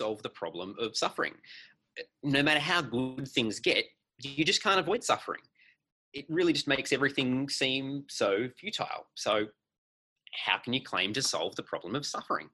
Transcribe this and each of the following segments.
solve the problem of suffering. Uh, no matter how good things get, you just can't avoid suffering. It really just makes everything seem so futile. So, how can you claim to solve the problem of suffering?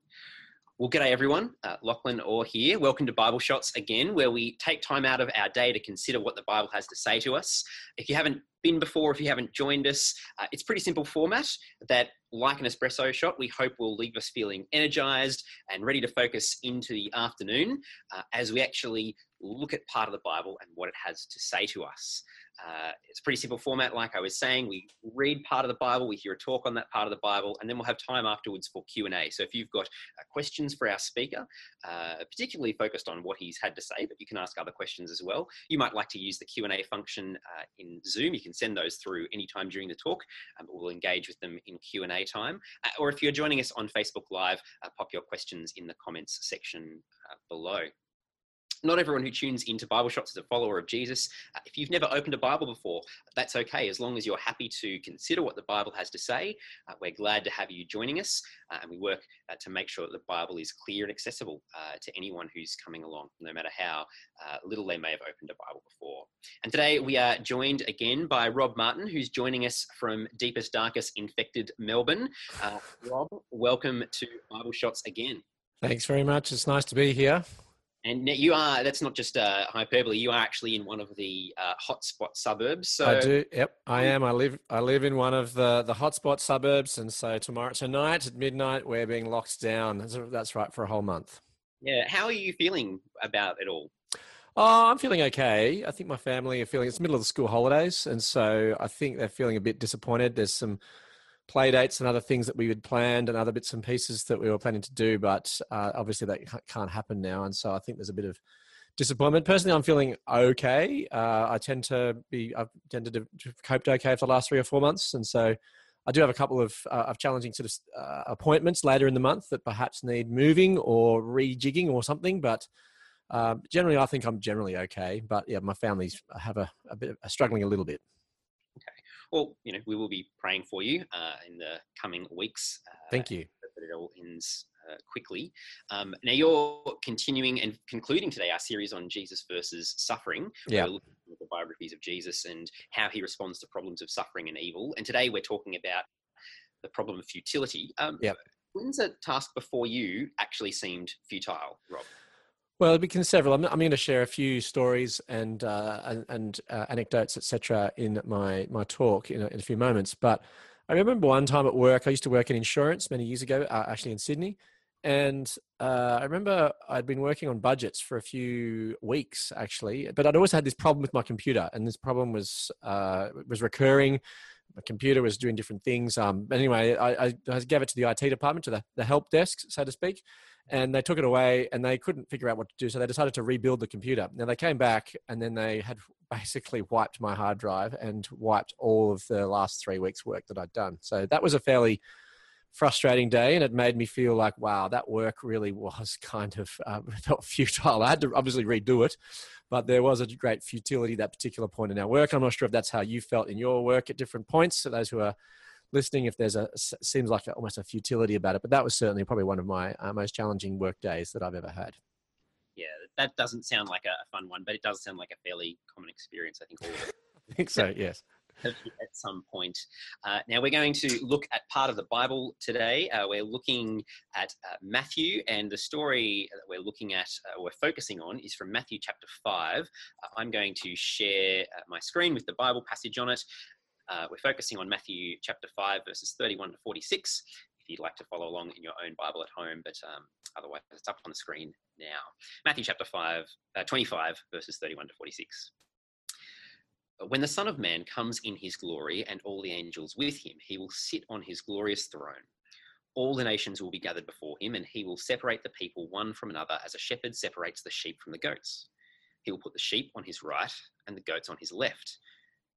Well, g'day everyone. Uh, Lachlan Orr here. Welcome to Bible Shots again, where we take time out of our day to consider what the Bible has to say to us. If you haven't been before, if you haven't joined us, uh, it's pretty simple format that, like an espresso shot, we hope will leave us feeling energized and ready to focus into the afternoon uh, as we actually look at part of the Bible and what it has to say to us. Uh, it's a pretty simple format, like I was saying. We read part of the Bible, we hear a talk on that part of the Bible, and then we'll have time afterwards for Q and A. So if you've got uh, questions for our speaker, uh, particularly focused on what he's had to say, but you can ask other questions as well. You might like to use the Q and A function uh, in Zoom. You can send those through anytime during the talk. Um, we'll engage with them in Q and A time. Uh, or if you're joining us on Facebook Live, uh, pop your questions in the comments section below not everyone who tunes into Bible Shots is a follower of Jesus. Uh, if you've never opened a Bible before, that's okay. As long as you're happy to consider what the Bible has to say, uh, we're glad to have you joining us. Uh, and we work uh, to make sure that the Bible is clear and accessible uh, to anyone who's coming along, no matter how uh, little they may have opened a Bible before. And today we are joined again by Rob Martin, who's joining us from deepest, darkest, infected Melbourne. Rob, welcome to Bible Shots again. Thanks very much. It's nice to be here. And you are, that's not just uh, hyperbole, you are actually in one of the uh, hotspot suburbs. So I do, yep, I am. I live I live in one of the, the hotspot suburbs. And so tomorrow, tonight at midnight, we're being locked down. That's, that's right, for a whole month. Yeah. How are you feeling about it all? Oh, I'm feeling okay. I think my family are feeling, it's the middle of the school holidays. And so I think they're feeling a bit disappointed. There's some play dates and other things that we had planned and other bits and pieces that we were planning to do, but uh, obviously that can't happen now. And so I think there's a bit of disappointment. Personally, I'm feeling okay. Uh, I tend to be, I've tended to have coped okay for the last three or four months. And so I do have a couple of, uh, of challenging sort of uh, appointments later in the month that perhaps need moving or rejigging or something. But um, generally, I think I'm generally okay. But yeah, my family's have a, a bit struggling a little bit well, you know, we will be praying for you uh, in the coming weeks. Uh, Thank you. That it all ends uh, quickly. Um, now, you're continuing and concluding today our series on Jesus versus suffering. Yeah. At the biographies of Jesus and how he responds to problems of suffering and evil. And today we're talking about the problem of futility. Um, yeah. When's a task before you actually seemed futile, Rob? Well, we can several. I'm, I'm going to share a few stories and uh, and, uh, anecdotes, etc., in my my talk in a, in a, few moments. But I remember one time at work. I used to work in insurance many years ago, uh, actually in Sydney, and uh, I remember I'd been working on budgets for a few weeks actually, but I'd always had this problem with my computer, and this problem was uh, was recurring. My computer was doing different things. Um, anyway, I, I, gave it to the IT department, to the, the help desk, so to speak and they took it away and they couldn't figure out what to do so they decided to rebuild the computer. Now they came back and then they had basically wiped my hard drive and wiped all of the last three weeks work that i'd done. So that was a fairly frustrating day and it made me feel like wow that work really was kind of uh, felt futile. I had to obviously redo it but there was a great futility that particular point in our work i'm not sure if that's how you felt in your work at different points so those who are listening if there's a seems like almost a futility about it. But that was certainly probably one of my uh, most challenging work days that I've ever had. Yeah, that doesn't sound like a, fun one, but it does sound like a fairly common experience. I think all I think so. Yes. At some point. Uh, now we're going to look at part of the Bible today. Uh, we're looking at uh, Matthew, and the story that we're looking at, uh, we're focusing on, is from Matthew chapter five. Uh, I'm going to share uh, my screen with the Bible passage on it. Uh, we're focusing on Matthew chapter 5, verses 31 to 46, if you'd like to follow along in your own Bible at home, but um, otherwise it's up on the screen now. Matthew chapter 5, uh, 25, verses 31 to 46. When the Son of Man comes in his glory and all the angels with him, he will sit on his glorious throne. All the nations will be gathered before him, and he will separate the people one from another as a shepherd separates the sheep from the goats. He will put the sheep on his right and the goats on his left.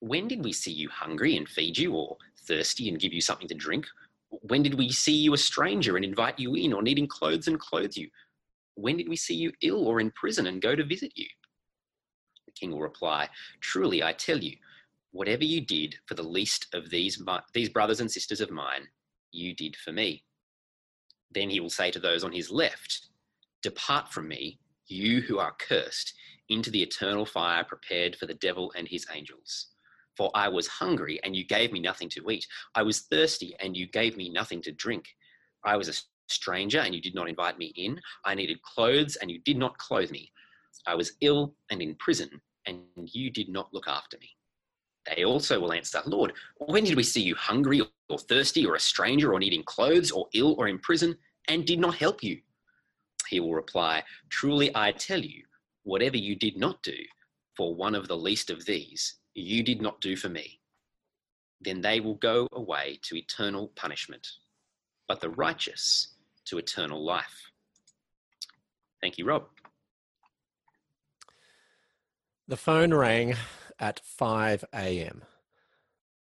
when did we see you hungry and feed you, or thirsty and give you something to drink? When did we see you a stranger and invite you in, or needing clothes and clothe you? When did we see you ill or in prison and go to visit you? The king will reply, Truly, I tell you, whatever you did for the least of these, these brothers and sisters of mine, you did for me. Then he will say to those on his left, Depart from me, you who are cursed, into the eternal fire prepared for the devil and his angels. For I was hungry, and you gave me nothing to eat. I was thirsty, and you gave me nothing to drink. I was a stranger, and you did not invite me in. I needed clothes, and you did not clothe me. I was ill and in prison, and you did not look after me. They also will answer, Lord, when did we see you hungry or thirsty or a stranger or needing clothes or ill or in prison and did not help you? He will reply, Truly I tell you, whatever you did not do for one of the least of these, you did not do for me. Then they will go away to eternal punishment, but the righteous to eternal life. Thank you, Rob. The phone rang at 5 a.m.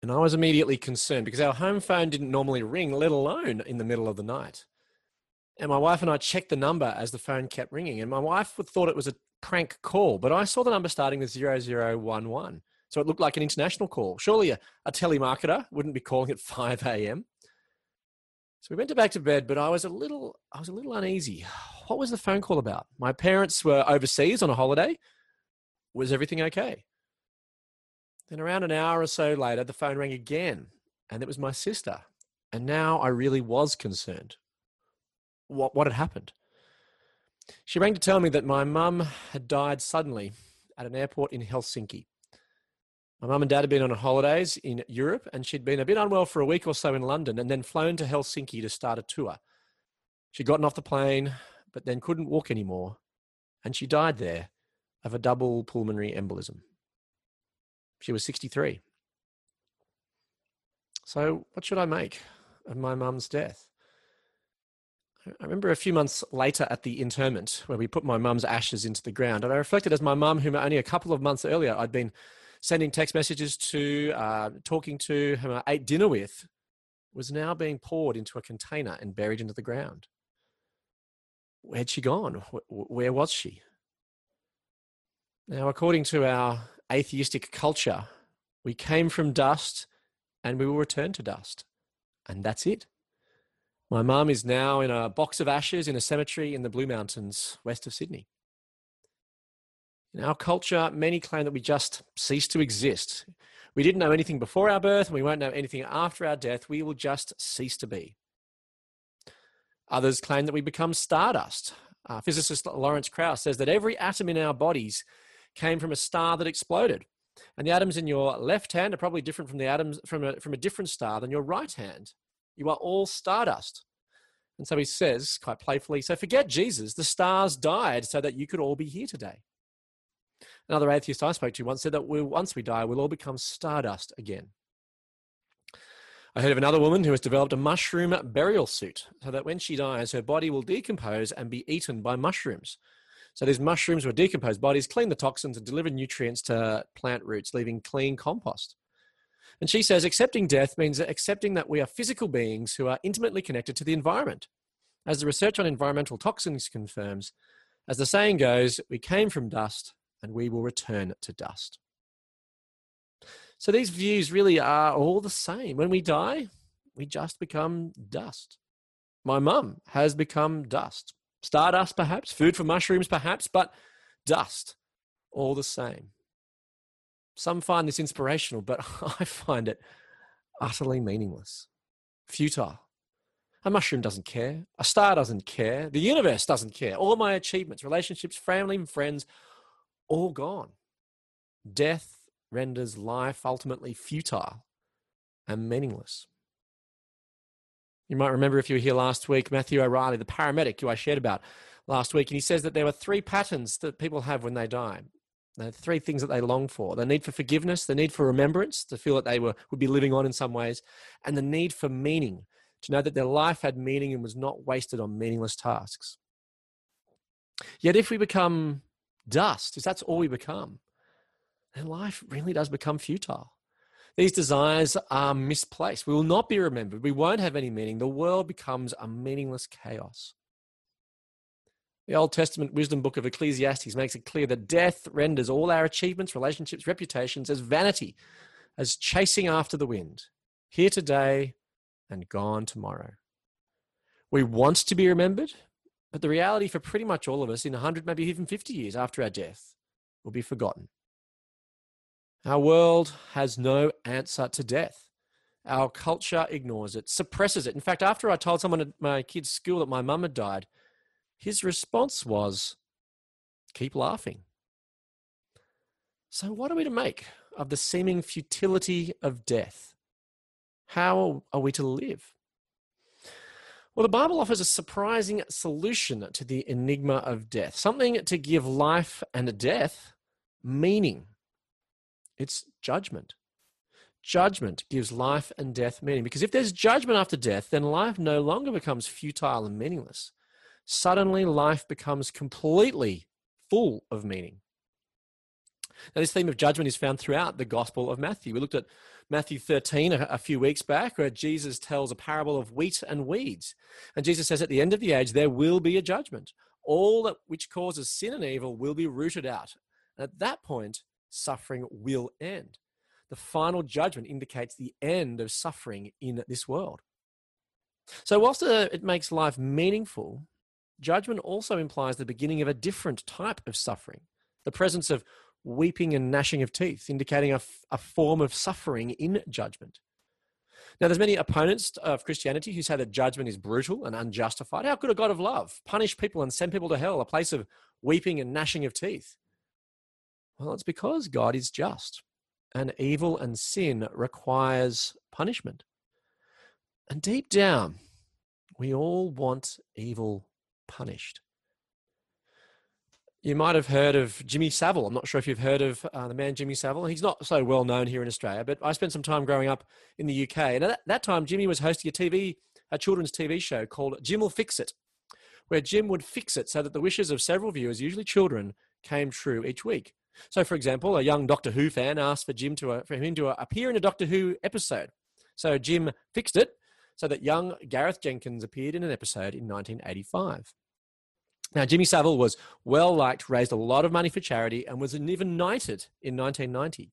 And I was immediately concerned because our home phone didn't normally ring, let alone in the middle of the night. And my wife and I checked the number as the phone kept ringing. And my wife thought it was a prank call, but I saw the number starting with 0011. So it looked like an international call. Surely a, a telemarketer wouldn't be calling at 5 a.m. So we went to back to bed, but I was a little I was a little uneasy. What was the phone call about? My parents were overseas on a holiday. Was everything okay? Then around an hour or so later, the phone rang again, and it was my sister. And now I really was concerned. What what had happened? She rang to tell me that my mum had died suddenly at an airport in Helsinki. My mum and dad had been on holidays in Europe and she'd been a bit unwell for a week or so in London and then flown to Helsinki to start a tour. She'd gotten off the plane, but then couldn't walk anymore, and she died there of a double pulmonary embolism. She was 63. So, what should I make of my mum's death? I remember a few months later at the interment where we put my mum's ashes into the ground, and I reflected as my mum, whom only a couple of months earlier I'd been sending text messages to, uh, talking to, whom I ate dinner with, was now being poured into a container and buried into the ground. Where'd she gone? Where was she? Now, according to our atheistic culture, we came from dust and we will return to dust. And that's it. My mum is now in a box of ashes in a cemetery in the Blue Mountains, west of Sydney. In our culture, many claim that we just cease to exist. We didn't know anything before our birth, and we won't know anything after our death. We will just cease to be. Others claim that we become stardust. Uh, physicist Lawrence Krauss says that every atom in our bodies came from a star that exploded. And the atoms in your left hand are probably different from the atoms from a, from a different star than your right hand. You are all stardust. And so he says, quite playfully, so forget Jesus. The stars died so that you could all be here today. Another atheist I spoke to once said that we, once we die, we'll all become stardust again. I heard of another woman who has developed a mushroom burial suit so that when she dies, her body will decompose and be eaten by mushrooms. So these mushrooms will decompose bodies, clean the toxins, and deliver nutrients to plant roots, leaving clean compost. And she says accepting death means accepting that we are physical beings who are intimately connected to the environment. As the research on environmental toxins confirms, as the saying goes, we came from dust and we will return to dust. So these views really are all the same. When we die, we just become dust. My mum has become dust. Stardust, perhaps, food for mushrooms, perhaps, but dust, all the same. Some find this inspirational, but I find it utterly meaningless, futile. A mushroom doesn't care. A star doesn't care. The universe doesn't care. All my achievements, relationships, family, and friends all gone. Death renders life ultimately futile and meaningless. You might remember if you were here last week, Matthew O'Reilly, the paramedic who I shared about last week, and he says that there are three patterns that people have when they die. The three things that they long for the need for forgiveness, the need for remembrance, to feel that they were, would be living on in some ways, and the need for meaning, to know that their life had meaning and was not wasted on meaningless tasks. Yet if we become dust, if that's all we become, And life really does become futile. These desires are misplaced. We will not be remembered. We won't have any meaning. The world becomes a meaningless chaos. The Old Testament wisdom book of Ecclesiastes makes it clear that death renders all our achievements, relationships, reputations as vanity, as chasing after the wind, here today and gone tomorrow. We want to be remembered, but the reality for pretty much all of us in 100, maybe even 50 years after our death will be forgotten. Our world has no answer to death. Our culture ignores it, suppresses it. In fact, after I told someone at my kid's school that my mum had died, his response was, keep laughing. So, what are we to make of the seeming futility of death? How are we to live? Well, the Bible offers a surprising solution to the enigma of death, something to give life and death meaning. It's judgment. Judgment gives life and death meaning because if there's judgment after death, then life no longer becomes futile and meaningless. Suddenly, life becomes completely full of meaning. Now, this theme of judgment is found throughout the Gospel of Matthew. We looked at Matthew 13 a, a, few weeks back, where Jesus tells a parable of wheat and weeds. And Jesus says, at the end of the age, there will be a judgment. All that which causes sin and evil will be rooted out. And at that point, suffering will end. The final judgment indicates the end of suffering in this world. So, whilst uh, it makes life meaningful, judgment also implies the beginning of a different type of suffering, the presence of weeping and gnashing of teeth, indicating a, a form of suffering in judgment. Now, there's many opponents of Christianity who say that judgment is brutal and unjustified. How could a God of love punish people and send people to hell, a place of weeping and gnashing of teeth? Well, it's because God is just, and evil and sin requires punishment. And deep down, we all want evil punished. You might have heard of Jimmy Savile. I'm not sure if you've heard of uh, the man Jimmy Savile. He's not so well known here in Australia, but I spent some time growing up in the UK. And at that time, Jimmy was hosting a TV, a children's TV show called Jim'll Fix It, where Jim would fix it so that the wishes of several viewers, usually children, came true each week. So, for example, a young Doctor Who fan asked for Jim to uh, for him to uh, appear in a Doctor Who episode. So Jim fixed it so that young Gareth Jenkins appeared in an episode in 1985. Now, Jimmy Savile was well liked, raised a lot of money for charity, and was even knighted in 1990.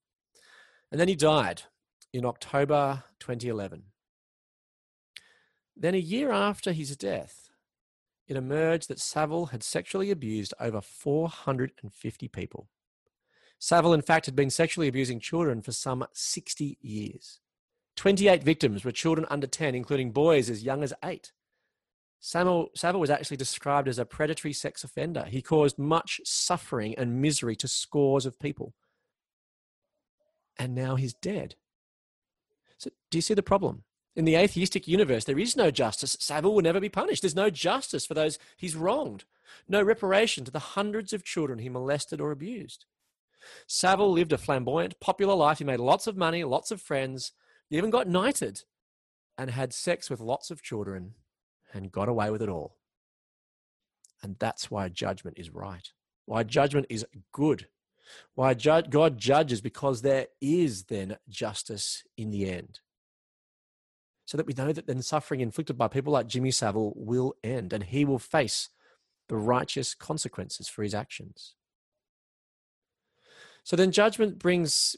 And then he died in October 2011. Then, a year after his death, it emerged that Savile had sexually abused over 450 people. Savile, in fact, had been sexually abusing children for some 60 years. 28 victims were children under 10, including boys as young as eight. Savile was actually described as a predatory sex offender. He caused much suffering and misery to scores of people. And now he's dead. So, do you see the problem? In the atheistic universe, there is no justice. Savile will never be punished. There's no justice for those he's wronged, no reparation to the hundreds of children he molested or abused. Savile lived a flamboyant, popular life. He made lots of money, lots of friends. He even got knighted and had sex with lots of children and got away with it all. And that's why judgment is right. Why judgment is good. Why God judges because there is then justice in the end. So that we know that then suffering inflicted by people like Jimmy Savile will end and he will face the righteous consequences for his actions. So then judgment brings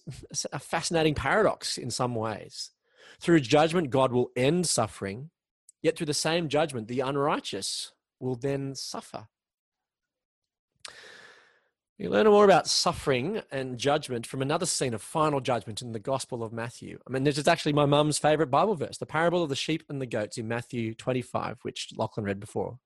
a fascinating paradox in some ways. Through judgment, God will end suffering Yet through the same judgment, the unrighteous will then suffer. You learn more about suffering and judgment from another scene of final judgment in the Gospel of Matthew. I mean, this is actually my mum's favorite Bible verse, the parable of the sheep and the goats in Matthew 25, which Lachlan read before.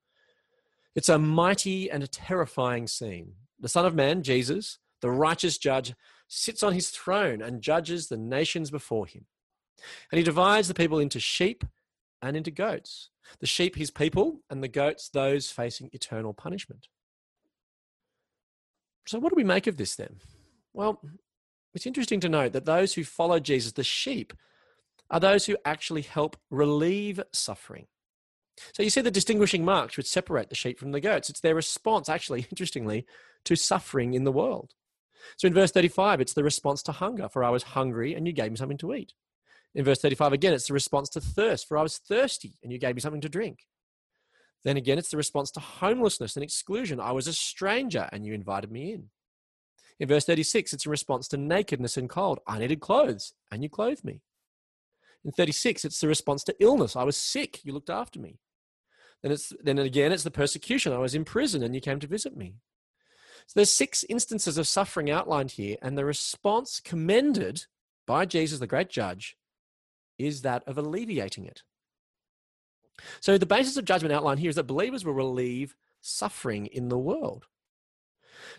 It's a mighty and a terrifying scene. The Son of Man, Jesus, the righteous judge, sits on his throne and judges the nations before him. And he divides the people into sheep and into goats. The sheep, his people, and the goats, those facing eternal punishment. So, what do we make of this then? Well, it's interesting to note that those who follow Jesus, the sheep, are those who actually help relieve suffering. So you see the distinguishing marks which separate the sheep from the goats. It's their response, actually, interestingly, to suffering in the world. So in verse 35, it's the response to hunger, for I was hungry and you gave me something to eat. In verse 35, again, it's the response to thirst, for I was thirsty and you gave me something to drink. Then again, it's the response to homelessness and exclusion. I was a stranger and you invited me in. In verse 36, it's a response to nakedness and cold. I needed clothes and you clothed me. In 36, it's the response to illness. I was sick, you looked after me. Then it's then again it's the persecution. I was in prison and you came to visit me. So there's six instances of suffering outlined here, and the response commended by Jesus, the great judge, is that of alleviating it. So the basis of judgment outlined here is that believers will relieve suffering in the world.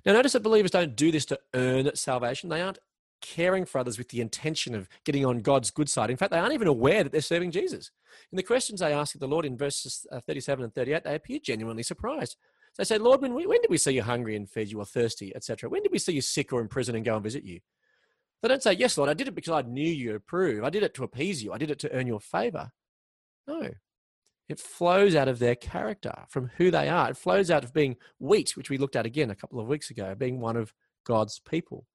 Now, notice that believers don't do this to earn salvation. They aren't caring for others with the intention of getting on God's good side. In fact, they aren't even aware that they're serving Jesus. In the questions they ask of the Lord in verses uh, 37 and 38, they appear genuinely surprised. They say, Lord, when, when did we see you hungry and feed you or thirsty, etc.? When did we see you sick or in prison and go and visit you? They don't say, Yes, Lord, I did it because I knew you approve. I did it to appease you. I did it to earn your favor. No. It flows out of their character, from who they are. It flows out of being wheat, which we looked at again a couple of weeks ago, being one of God's people.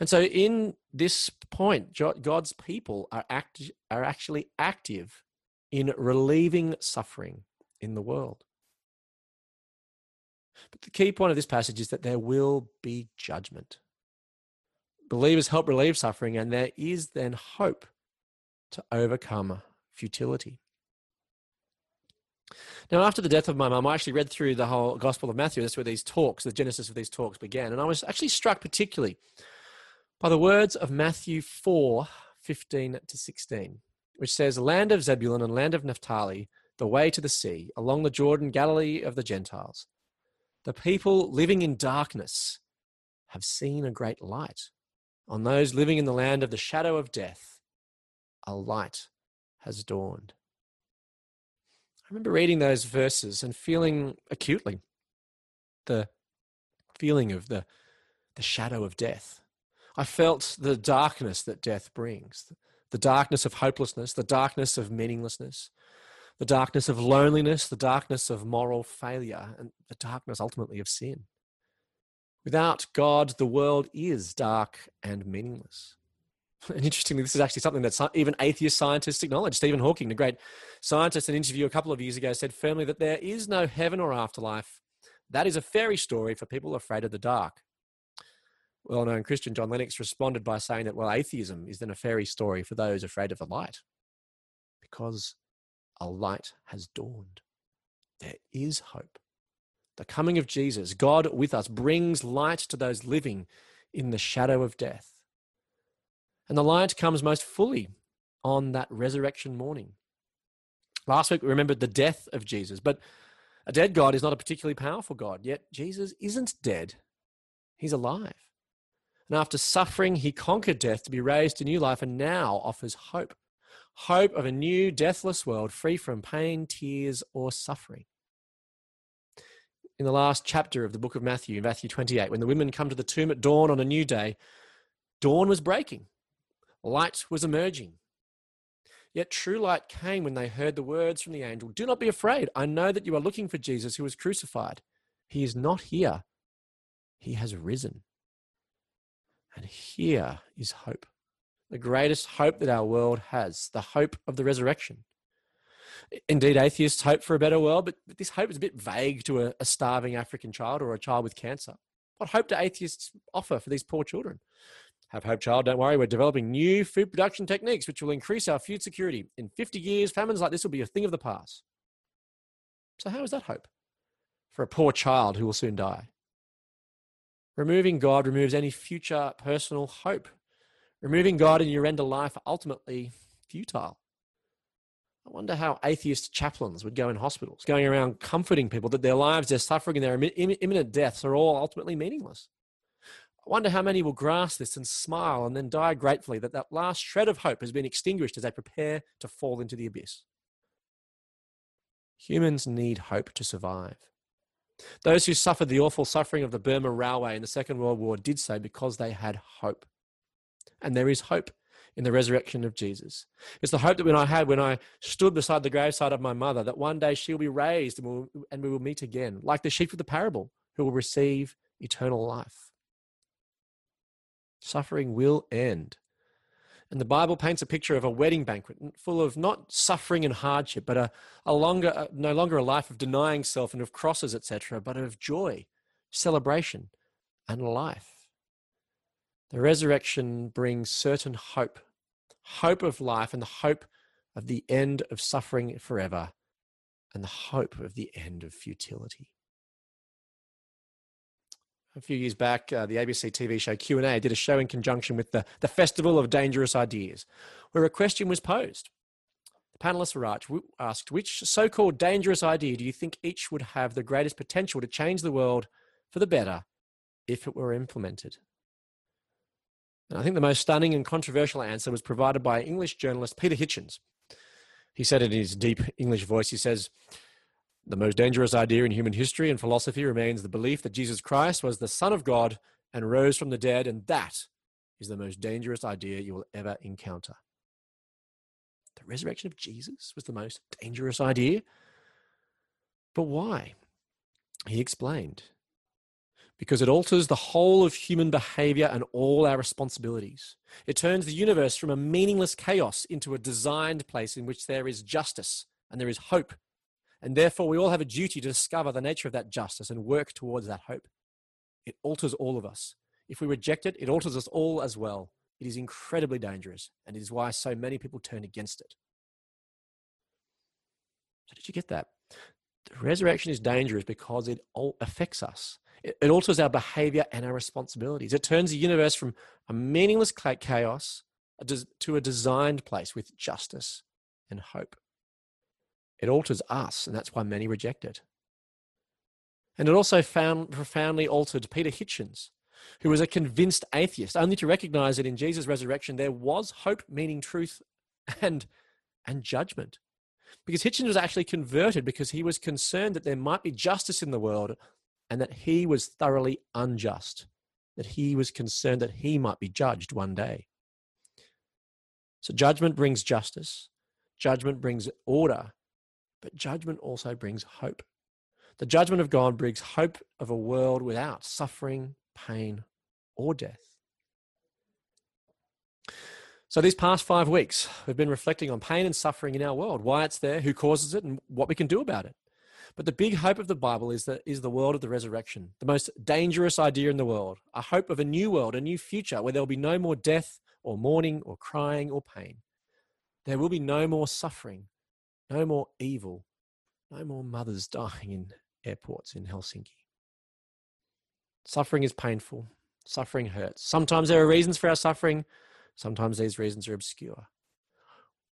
And so, in this point, God's people are, act, are actually active in relieving suffering in the world. But the key point of this passage is that there will be judgment. Believers help relieve suffering, and there is then hope to overcome futility. Now, after the death of my mum, I actually read through the whole Gospel of Matthew. That's where these talks, the genesis of these talks began. And I was actually struck particularly by the words of Matthew 4 15 to 16, which says, Land of Zebulun and land of Naphtali, the way to the sea, along the Jordan, Galilee of the Gentiles. The people living in darkness have seen a great light. On those living in the land of the shadow of death, a light has dawned. I remember reading those verses and feeling acutely the feeling of the, the shadow of death. I felt the darkness that death brings the darkness of hopelessness, the darkness of meaninglessness, the darkness of loneliness, the darkness of moral failure, and the darkness ultimately of sin. Without God, the world is dark and meaningless. And interestingly, this is actually something that even atheist scientists acknowledge. Stephen Hawking, the great scientist, in an interview a couple of years ago, said firmly that there is no heaven or afterlife. That is a fairy story for people afraid of the dark. Well known Christian John Lennox responded by saying that, well, atheism is then a fairy story for those afraid of the light because a light has dawned. There is hope. The coming of Jesus, God with us, brings light to those living in the shadow of death. And the light comes most fully on that resurrection morning. Last week, we remembered the death of Jesus, but a dead God is not a particularly powerful God, yet Jesus isn't dead. He's alive. And after suffering, he conquered death to be raised to new life and now offers hope hope of a new, deathless world free from pain, tears, or suffering. In the last chapter of the book of Matthew, Matthew 28, when the women come to the tomb at dawn on a new day, dawn was breaking. Light was emerging. Yet true light came when they heard the words from the angel Do not be afraid. I know that you are looking for Jesus who was crucified. He is not here, he has risen. And here is hope the greatest hope that our world has the hope of the resurrection. Indeed, atheists hope for a better world, but this hope is a bit vague to a, a starving African child or a child with cancer. What hope do atheists offer for these poor children? Have hope, child. Don't worry. We're developing new food production techniques which will increase our food security. In 50 years, famines like this will be a thing of the past. So, how is that hope for a poor child who will soon die? Removing God removes any future personal hope. Removing God in your end of life ultimately futile. I wonder how atheist chaplains would go in hospitals, going around comforting people that their lives, their suffering, and their imminent deaths are all ultimately meaningless. I wonder how many will grasp this and smile and then die gratefully that that last shred of hope has been extinguished as they prepare to fall into the abyss. Humans need hope to survive. Those who suffered the awful suffering of the Burma Railway in the Second World War did so because they had hope. And there is hope in the resurrection of Jesus. It's the hope that when I had when I stood beside the graveside of my mother, that one day she'll be raised and, we'll, and we will meet again, like the sheep of the parable, who will receive eternal life. Suffering will end. And the Bible paints a picture of a wedding banquet full of not suffering and hardship, but a, a longer, no longer a life of denying self and of crosses, etc., but of joy, celebration, and life. The resurrection brings certain hope, hope of life, and the hope of the end of suffering forever, and the hope of the end of futility. A few years back, uh, the ABC TV show Q&A did a show in conjunction with the, the Festival of Dangerous Ideas, where a question was posed. The panelists were asked, which so-called dangerous idea do you think each would have the greatest potential to change the world for the better if it were implemented? And I think the most stunning and controversial answer was provided by English journalist Peter Hitchens. He said in his deep English voice, he says, the most dangerous idea in human history and philosophy remains the belief that Jesus Christ was the Son of God and rose from the dead, and that is the most dangerous idea you will ever encounter. The resurrection of Jesus was the most dangerous idea. But why? He explained because it alters the whole of human behavior and all our responsibilities. It turns the universe from a meaningless chaos into a designed place in which there is justice and there is hope. And therefore, we all have a duty to discover the nature of that justice and work towards that hope. It alters all of us. If we reject it, it alters us all as well. It is incredibly dangerous, and it is why so many people turn against it. So, did you get that? The resurrection is dangerous because it affects us. It alters our behavior and our responsibilities. It turns the universe from a meaningless chaos to a designed place with justice and hope. It alters us, and that's why many reject it. And it also found, profoundly altered Peter Hitchens, who was a convinced atheist, only to recognize that in Jesus' resurrection there was hope, meaning truth, and, and judgment. Because Hitchens was actually converted because he was concerned that there might be justice in the world and that he was thoroughly unjust, that he was concerned that he might be judged one day. So, judgment brings justice, judgment brings order, but judgment also brings hope. The judgment of God brings hope of a world without suffering, pain, or death. So, these past five weeks, we've been reflecting on pain and suffering in our world, why it's there, who causes it, and what we can do about it. But the big hope of the Bible is that is the world of the resurrection, the most dangerous idea in the world, a hope of a new world, a new future where there will be no more death or mourning or crying or pain. There will be no more suffering, no more evil, no more mothers dying in airports in Helsinki. Suffering is painful. Suffering hurts. Sometimes there are reasons for our suffering. Sometimes these reasons are obscure.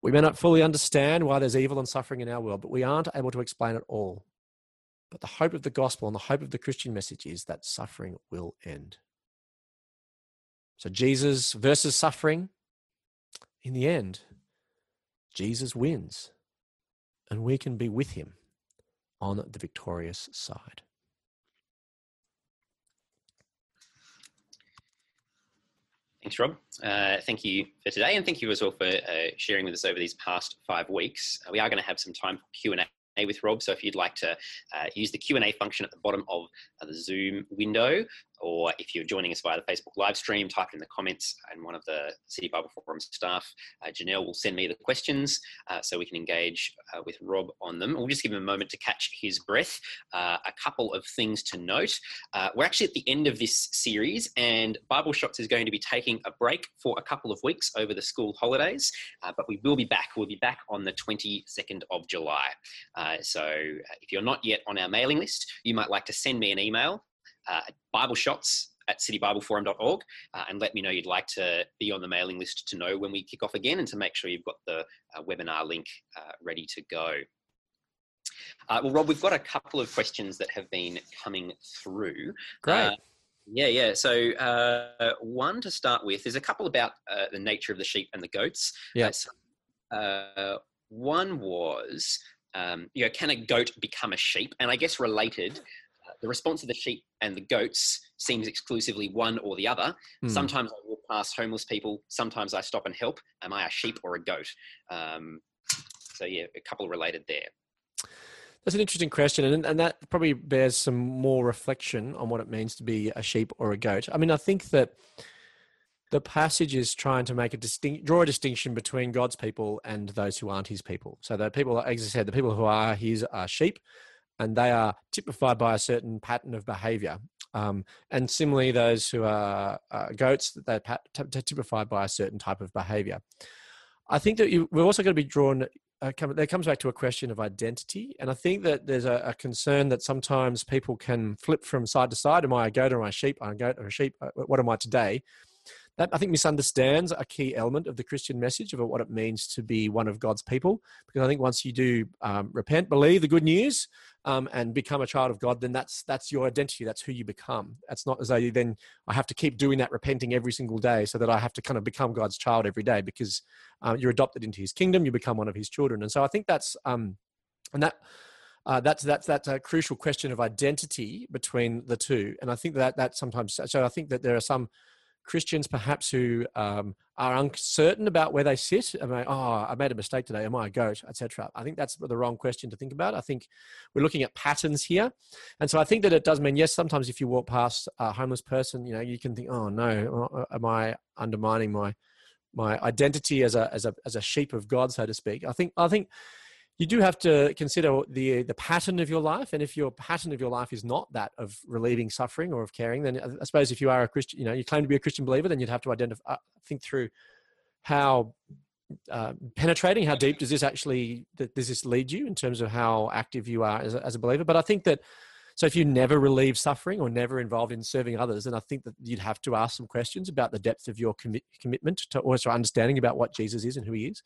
We may not fully understand why there's evil and suffering in our world, but we aren't able to explain it all. But the hope of the gospel and the hope of the Christian message is that suffering will end. So, Jesus versus suffering, in the end, Jesus wins, and we can be with him on the victorious side. Thanks, Rob. Uh, thank you for today, and thank you as well for uh, sharing with us over these past five weeks. Uh, we are going to have some time for Q and A with Rob. So if you'd like to uh, use the Q and A function at the bottom of uh, the Zoom window, or if you're joining us via the Facebook live stream, type in the comments and one of the City Bible Forum staff, uh, Janelle, will send me the questions uh, so we can engage uh, with Rob on them. We'll just give him a moment to catch his breath. Uh, a couple of things to note. Uh, we're actually at the end of this series and Bible Shots is going to be taking a break for a couple of weeks over the school holidays, uh, but we will be back. We'll be back on the 22nd of July. so if you're not yet on our mailing list, you might like to send me an email uh, Bible Shots at citybibleforum.org uh, and let me know you'd like to be on the mailing list to know when we kick off again and to make sure you've got the uh, webinar link uh, ready to go. Uh, well, Rob, we've got a couple of questions that have been coming through. Great. Uh, yeah, yeah. So uh, one to start with is a couple about the nature of the sheep and the goats. Yes. So, one was, um, you know, can a goat become a sheep? And I guess related, the response of the sheep and the goats seems exclusively one or the other. Mm. Sometimes I walk past homeless people. Sometimes I stop and help. Am I a sheep or a goat? Um, so yeah, a couple related there. That's an interesting question, and and that probably bears some more reflection on what it means to be a sheep or a goat. I mean, I think that the passage is trying to make a distinct draw a distinction between God's people and those who aren't his people. So the people, as I said, the people who are his are sheep, and they are typified by a certain pattern of behavior. Um, and similarly, those who are uh, goats, that they're typified by a certain type of behavior. I think that you, we're also going to be drawn. Uh, come, that comes back to a question of identity, and I think that there's a, a, concern that sometimes people can flip from side to side. Am I a goat or am I a sheep? I'm a goat or a sheep. Uh, what am I today? That I think misunderstands a key element of the Christian message of what it means to be one of God's people. Because I think once you do um, repent, believe the good news, um, and become a child of God, then that's that's your identity. That's who you become. That's not as though then I have to keep doing that repenting every single day, so that I have to kind of become God's child every day because uh, you're adopted into His kingdom. You become one of His children, and so I think that's um, and that. Uh, that's that's that's a crucial question of identity between the two, and I think that that sometimes. So I think that there are some Christians perhaps who um, are uncertain about where they sit. I, oh, I made a mistake today. Am I a goat, etc. I think that's the wrong question to think about. I think we're looking at patterns here, and so I think that it does mean yes. Sometimes if you walk past a homeless person, you know, you can think, oh no, am I undermining my my identity as a as a as a sheep of God, so to speak? I think I think you do have to consider the the pattern of your life and if your pattern of your life is not that of relieving suffering or of caring then i suppose if you are a christian you know you claim to be a christian believer then you'd have to identify uh, think through how uh, penetrating how deep does this actually does this lead you in terms of how active you are as a, as a believer? But i think that so if you never relieve suffering or never involved in serving others then i think that you'd have to ask some questions about the depth of your commi- commitment to also understanding about what jesus is and who he is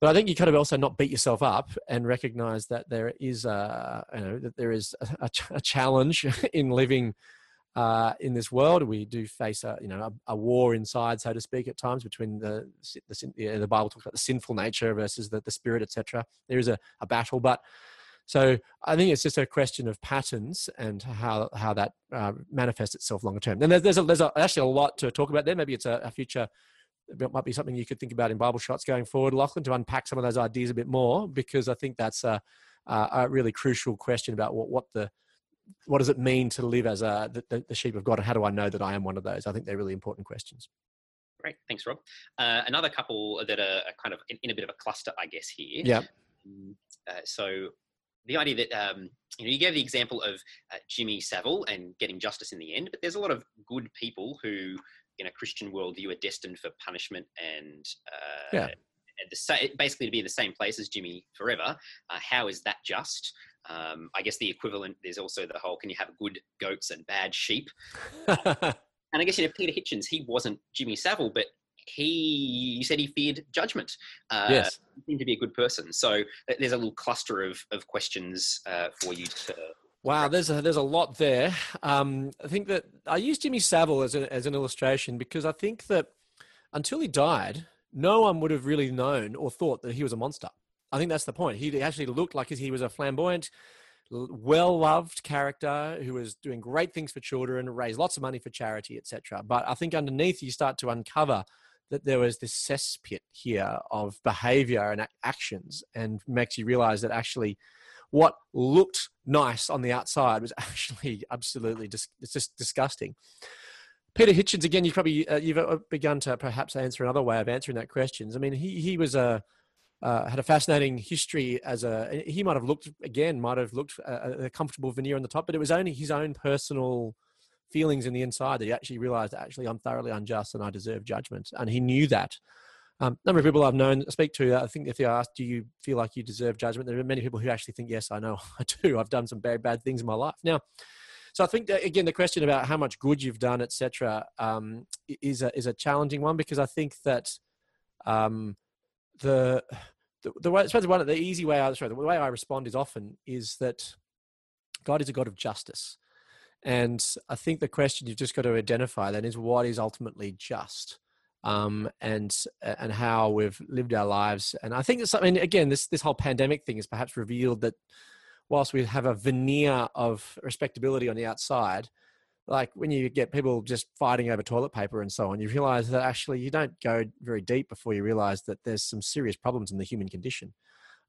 but I think you kind of also not beat yourself up and recognize that there is a, you know, that there is a, a challenge in living uh, in this world. We do face a, you know, a, a, war inside, so to speak, at times between the, the, the Bible talks about the sinful nature versus the, the spirit, etc. There is a, a battle, but so I think it's just a question of patterns and how how that uh, manifests itself longer term. And there's there's, a, there's a, actually a lot to talk about there. Maybe it's a, a future it might be something you could think about in Bible shots going forward, Lachlan, to unpack some of those ideas a bit more, because I think that's a, a really crucial question about what, what the what does it mean to live as a the, the, sheep of God, and how do I know that I am one of those? I think they're really important questions. Great, thanks, Rob. Uh, another couple that are kind of in, in, a bit of a cluster, I guess here. Yeah. Um, uh, so the idea that um, you know you gave the example of uh, Jimmy Savile and getting justice in the end, but there's a lot of good people who in a Christian worldview are destined for punishment and uh, yeah. the sa- basically to be in the same place as Jimmy forever. Uh, how is that just? Um, I guess the equivalent. There's also the whole: can you have good goats and bad sheep? and I guess you know Peter Hitchens. He wasn't Jimmy Savile, but he you said he feared judgment. Uh, yes, he seemed to be a good person. So uh, there's a little cluster of of questions uh, for you to Wow, there's a, there's a lot there. Um, I think that I use Jimmy Savile as, a, as an illustration because I think that until he died, no one would have really known or thought that he was a monster. I think that's the point. He actually looked like he was a flamboyant, well loved character who was doing great things for children, raised lots of money for charity, etc. But I think underneath you start to uncover that there was this cesspit here of behavior and actions and makes you realize that actually what looked nice on the outside was actually absolutely dis- it's just disgusting. Peter Hitchens, again—you've probably uh, you've uh, begun to perhaps answer another way of answering that question. I mean, he he was a uh, had a fascinating history as a he might have looked again might have looked a, uh, a, comfortable veneer on the top, but it was only his own personal feelings in the inside that he actually realized actually I'm thoroughly unjust and I deserve judgment, and he knew that. Um, number of people I've known speak to, I think if they ask, do you feel like you deserve judgment? There are many people who actually think, yes, I know I do. I've done some bad, bad things in my life. Now, so I think that, again, the question about how much good you've done, etc., um, is a is a challenging one because I think that um, the, the the way I suppose one the easy way I sorry, the way I respond is often is that God is a God of justice, and I think the question you've just got to identify then is what is ultimately just um, and and how we've lived our lives. And I think it's I mean again this this whole pandemic thing has perhaps revealed that whilst we have a veneer of respectability on the outside, like when you get people just fighting over toilet paper and so on, you realize that actually you don't go very deep before you realize that there's some serious problems in the human condition.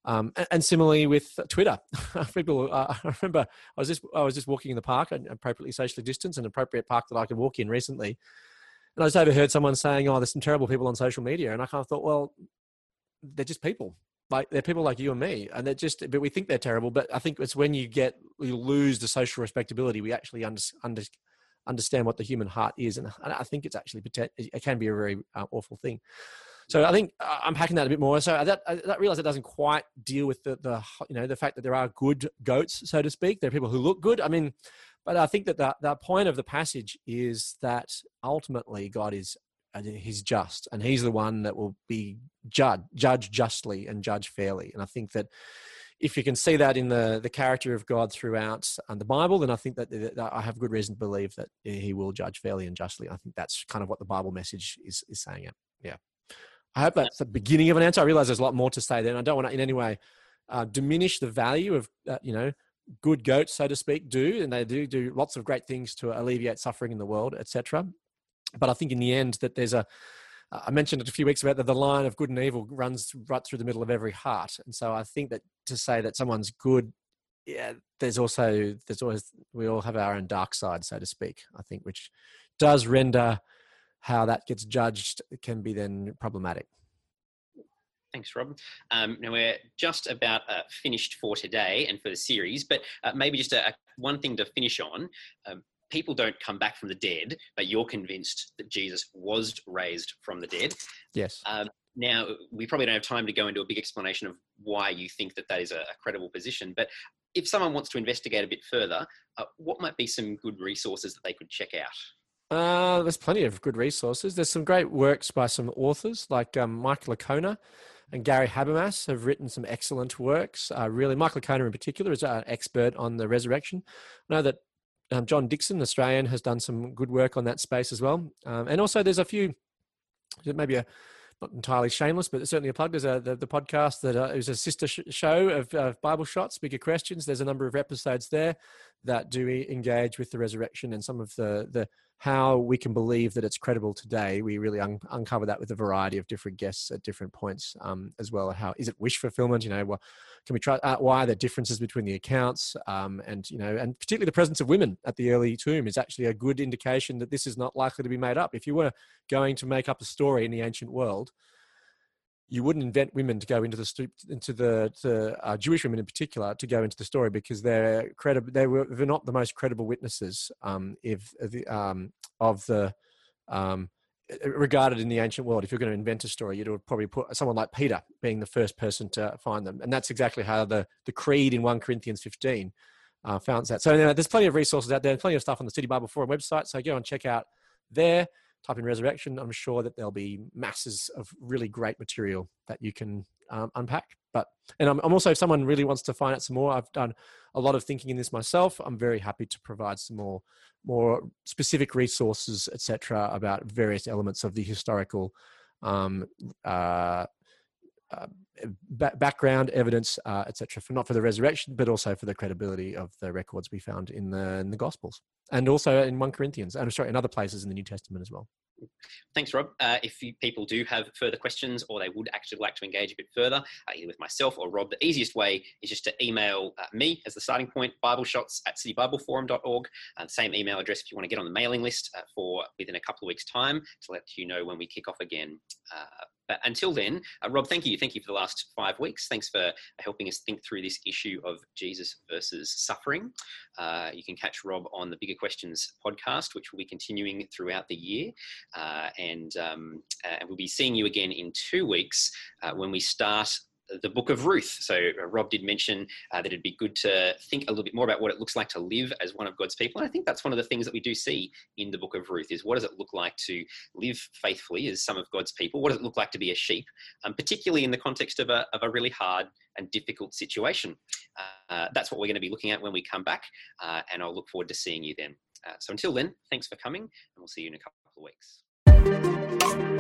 Um, and, similarly with Twitter, people. Uh, I remember I was just I was just walking in the park, appropriately socially distanced, an appropriate park that I could walk in recently, and I just overheard someone saying, "Oh, there's some terrible people on social media," and I kind of thought, well, they're just people. Like they're people like you and me, and they're just. But we think they're terrible. But I think it's when you get you lose the social respectability, we actually under, under, understand what the human heart is, and I think it's actually it can be a very uh, awful thing. So I think uh, I'm packing that a bit more. So that I, I realize it doesn't quite deal with the, the you know the fact that there are good goats, so to speak. There are people who look good. I mean, but I think that the, the point of the passage is that ultimately God is uh, he's just and he's the one that will be judge judge justly and judge fairly. And i think that if you can see that in the the character of god throughout uh, the bible then i think that, that, i have good reason to believe that he will judge fairly and justly. I think that's kind of what the bible message is is saying it. Yeah. I hope that's the beginning of an answer. I realize there's a lot more to say there and i don't want to in any way uh, diminish the value of uh, you know good goats so to speak do and they do do lots of great things to alleviate suffering in the world etc but I think in the end that there's a I mentioned it a few weeks about that the line of good and evil runs right through the middle of every heart, and so I think that to say that someone's good, yeah, there's also there's always we all have our own dark side, so to speak. I think which does render how that gets judged can be then problematic. Thanks, Rob. Um, now we're just about uh, finished for today and for the series, but uh, maybe just a, a, one thing to finish on. Um, people don't come back from the dead, but you're convinced that Jesus was raised from the dead. Yes. Um, now, we probably don't have time to go into a big explanation of why you think that that is a, a credible position, but if someone wants to investigate a bit further, uh, what might be some good resources that they could check out? Uh, there's plenty of good resources. There's some great works by some authors like um, Michael Licona and Gary Habermas have written some excellent works. Uh, really, Michael Licona in particular is an expert on the resurrection. I know that um, John Dickson, Australian, has done some good work on that space as well. Um, and also, there's a few, maybe a not entirely shameless, but certainly a plug. There's a the, the podcast that uh, is a sister sh- show of, of Bible shots, bigger questions. There's a number of episodes there that do engage with the resurrection and some of the the how we can believe that it's credible today. We really un- uncover that with a variety of different guests at different points um, as well. How is it wish fulfillment? You know, well, can we try? Uh, why are there differences between the accounts? Um, and you know, and particularly the presence of women at the early tomb is actually a good indication that this is not likely to be made up. If you were going to make up a story in the ancient world, you wouldn't invent women to go into the into the, the uh, Jewish women in particular to go into the story because they're credible. They were they're not the most credible witnesses um, if um, of the um, regarded in the ancient world. If you're going to invent a story, you'd probably put someone like Peter being the first person to find them, and that's exactly how the the creed in one Corinthians 15 uh, found that. So there's plenty of resources out there, plenty of stuff on the City Bible Forum website. So go and check out there type in resurrection, I'm sure that there'll be masses of really great material that you can um, unpack. But and I'm, I'm, also if someone really wants to find out some more, I've done a lot of thinking in this myself. I'm very happy to provide some more more specific resources, etc., about various elements of the historical um, uh, uh, background evidence, uh, etc., for not for the resurrection, but also for the credibility of the records we found in the in the Gospels, and also in one Corinthians, and sorry, in other places in the New Testament as well. Thanks, Rob. Uh, if you, people do have further questions or they would actually like to engage a bit further, uh, either with myself or Rob, the easiest way is just to email uh, me as the starting point, bibleshots at citybibleforum.org. Uh, same email address if you want to get on the mailing list uh, for within a couple of weeks' time to let you know when we kick off again. Uh, until then, uh, Rob, thank you. Thank you for the last five weeks. Thanks for helping us think through this issue of Jesus versus suffering. Uh, you can catch Rob on the Bigger Questions podcast, which will be continuing throughout the year. Uh, and, um, uh, and we'll be seeing you again in two weeks uh, when we start the book of Ruth. So uh, Rob did mention uh, that it'd be good to think a little bit more about what it looks like to live as one of God's people. And I think that's one of the things that we do see in the book of Ruth is what does it look like to live faithfully as some of God's people? What does it look like to be a sheep, um, particularly in the context of a, of a really hard and difficult situation? Uh, that's what we're going to be looking at when we come back. Uh, and I'll look forward to seeing you then. Uh, so until then, thanks for coming and we'll see you in a couple of weeks.